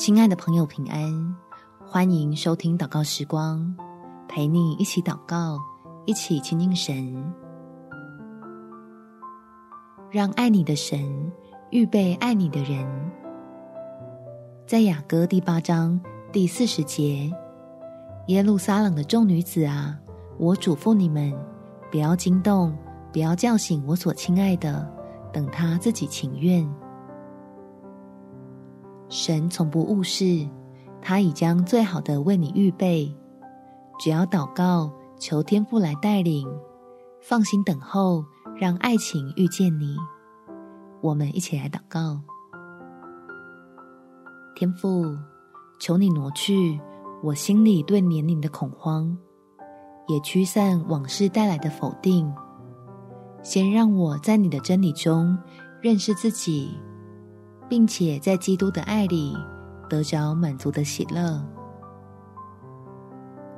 亲爱的朋友，平安！欢迎收听祷告时光，陪你一起祷告，一起亲近神，让爱你的神预备爱你的人。在雅歌第八章第四十节，耶路撒冷的众女子啊，我嘱咐你们，不要惊动，不要叫醒我所亲爱的，等他自己情愿。神从不误事，他已将最好的为你预备。只要祷告，求天父来带领，放心等候，让爱情遇见你。我们一起来祷告：天父，求你挪去我心里对年龄的恐慌，也驱散往事带来的否定。先让我在你的真理中认识自己。并且在基督的爱里得着满足的喜乐，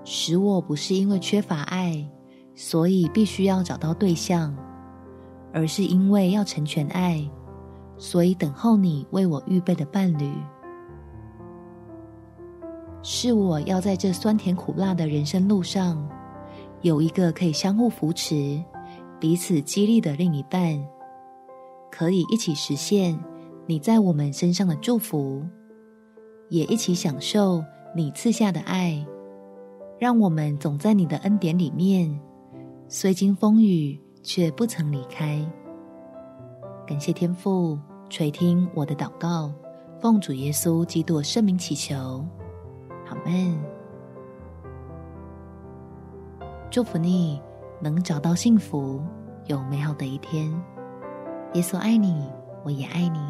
使我不是因为缺乏爱，所以必须要找到对象，而是因为要成全爱，所以等候你为我预备的伴侣。是我要在这酸甜苦辣的人生路上，有一个可以相互扶持、彼此激励的另一半，可以一起实现。你在我们身上的祝福，也一起享受你赐下的爱，让我们总在你的恩典里面，虽经风雨，却不曾离开。感谢天父垂听我的祷告，奉主耶稣基督圣名祈求，阿们。祝福你能找到幸福，有美好的一天。耶稣爱你，我也爱你。